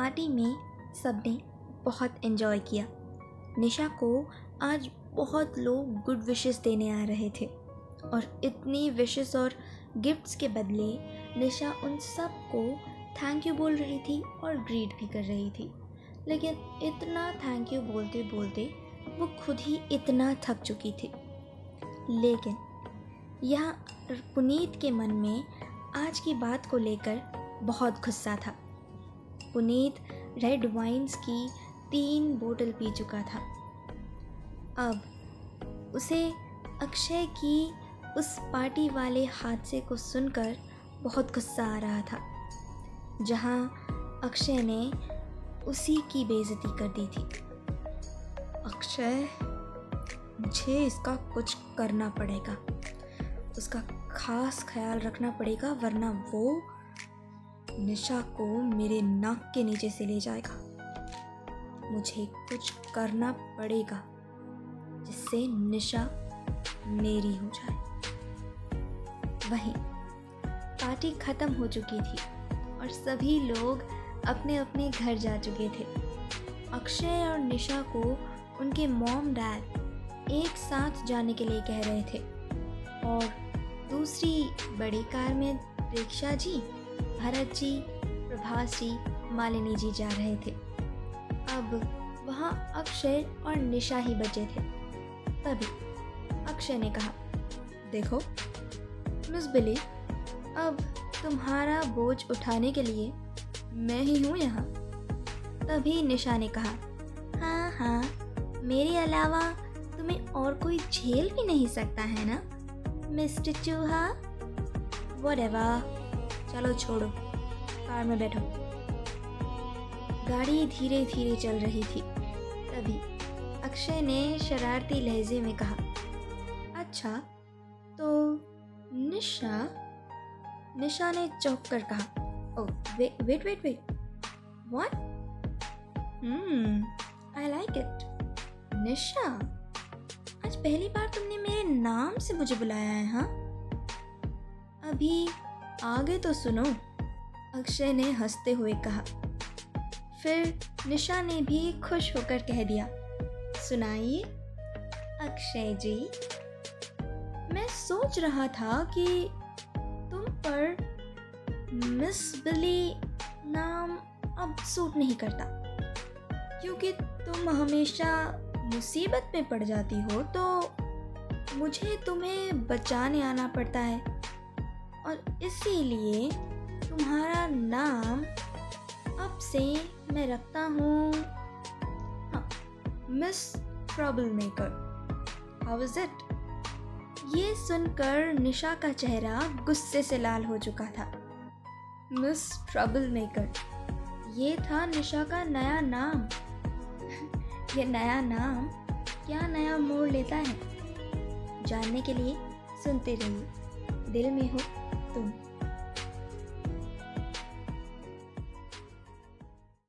Party में सबने बहुत एंजॉय किया। निशा को आज बहुत लोग गुड विशेस देने आ रहे थे और इतनी विशेस और गिफ्ट्स के बदले निशा उन सबको थैंक यू बोल रही थी और ग्रीट भी कर रही थी। लेकिन इतना थैंक यू बोलते बोलते वो खुद ही इतना थक चुकी थी। लेकिन यह पुनीत के मन में आज की बात को लेकर बहुत गुस्सा था। पुनीत रेड वाइन्स की तीन बोतल पी चुका था। अब उसे अक्षय की उस पार्टी वाले हादसे को सुनकर बहुत गुस्सा आ रहा था, जहाँ अक्षय ने उसी की बेइज्जती कर दी थी। अक्षय, मुझे इसका कुछ करना पड़ेगा। उसका खास ख्याल रखना पड़ेगा, वरना वो निशा को मेरे नाक के नीचे से ले जाएगा। मुझे कुछ करना पड़ेगा, जिससे निशा मेरी हो जाए। वहीं पार्टी ख़त्म हो चुकी थी और सभी लोग अपने अपने घर जा चुके थे। अक्षय और निशा को उनके मॉम डैड एक साथ जाने के लिए कह रहे थे। और दूसरी बड़ी कार में रिक्शा जी भरत जी, प्रभास जी, मालिनी जी जा रहे थे। अब वहाँ अक्षय और निशा ही बचे थे। तभी अक्षय ने कहा, देखो, मिस बिली, अब तुम्हारा बोझ उठाने के लिए मैं ही हूँ यहाँ। तभी निशा ने कहा हाँ हाँ मेरे अलावा तुम्हें और कोई झेल भी नहीं सकता, है ना, मिस्टर चूहा? वट चलो छोड़ो कार में बैठो गाड़ी धीरे धीरे चल रही थी तभी अक्षय ने शरारती लहजे में कहा अच्छा तो निशा निशा ने चौंक कर कहा wait, wait, wait, wait. What? Hmm, I like it. निशा आज पहली बार तुमने मेरे नाम से मुझे बुलाया है हाँ अभी आगे तो सुनो। अक्षय ने हँसते हुए कहा। फिर निशा ने भी खुश होकर कह दिया, सुनाइए, अक्षय जी। मैं सोच रहा था कि तुम पर मिस बिली नाम अब सूट नहीं करता। क्योंकि तुम हमेशा मुसीबत में पड़ जाती हो तो मुझे तुम्हें बचाने आना पड़ता है। और इसीलिए तुम्हारा नाम अब से मैं रखता हूँ। हाँ Miss Trouble Maker how is it ये सुनकर निशा का चेहरा गुस्से से लाल हो चुका था। मिस ट्रबल मेकर ये था निशा का नया नाम। ये नया नाम क्या नया मोड़ लेता है? जानने के लिए सुनते रहिए। दिल में हो तुम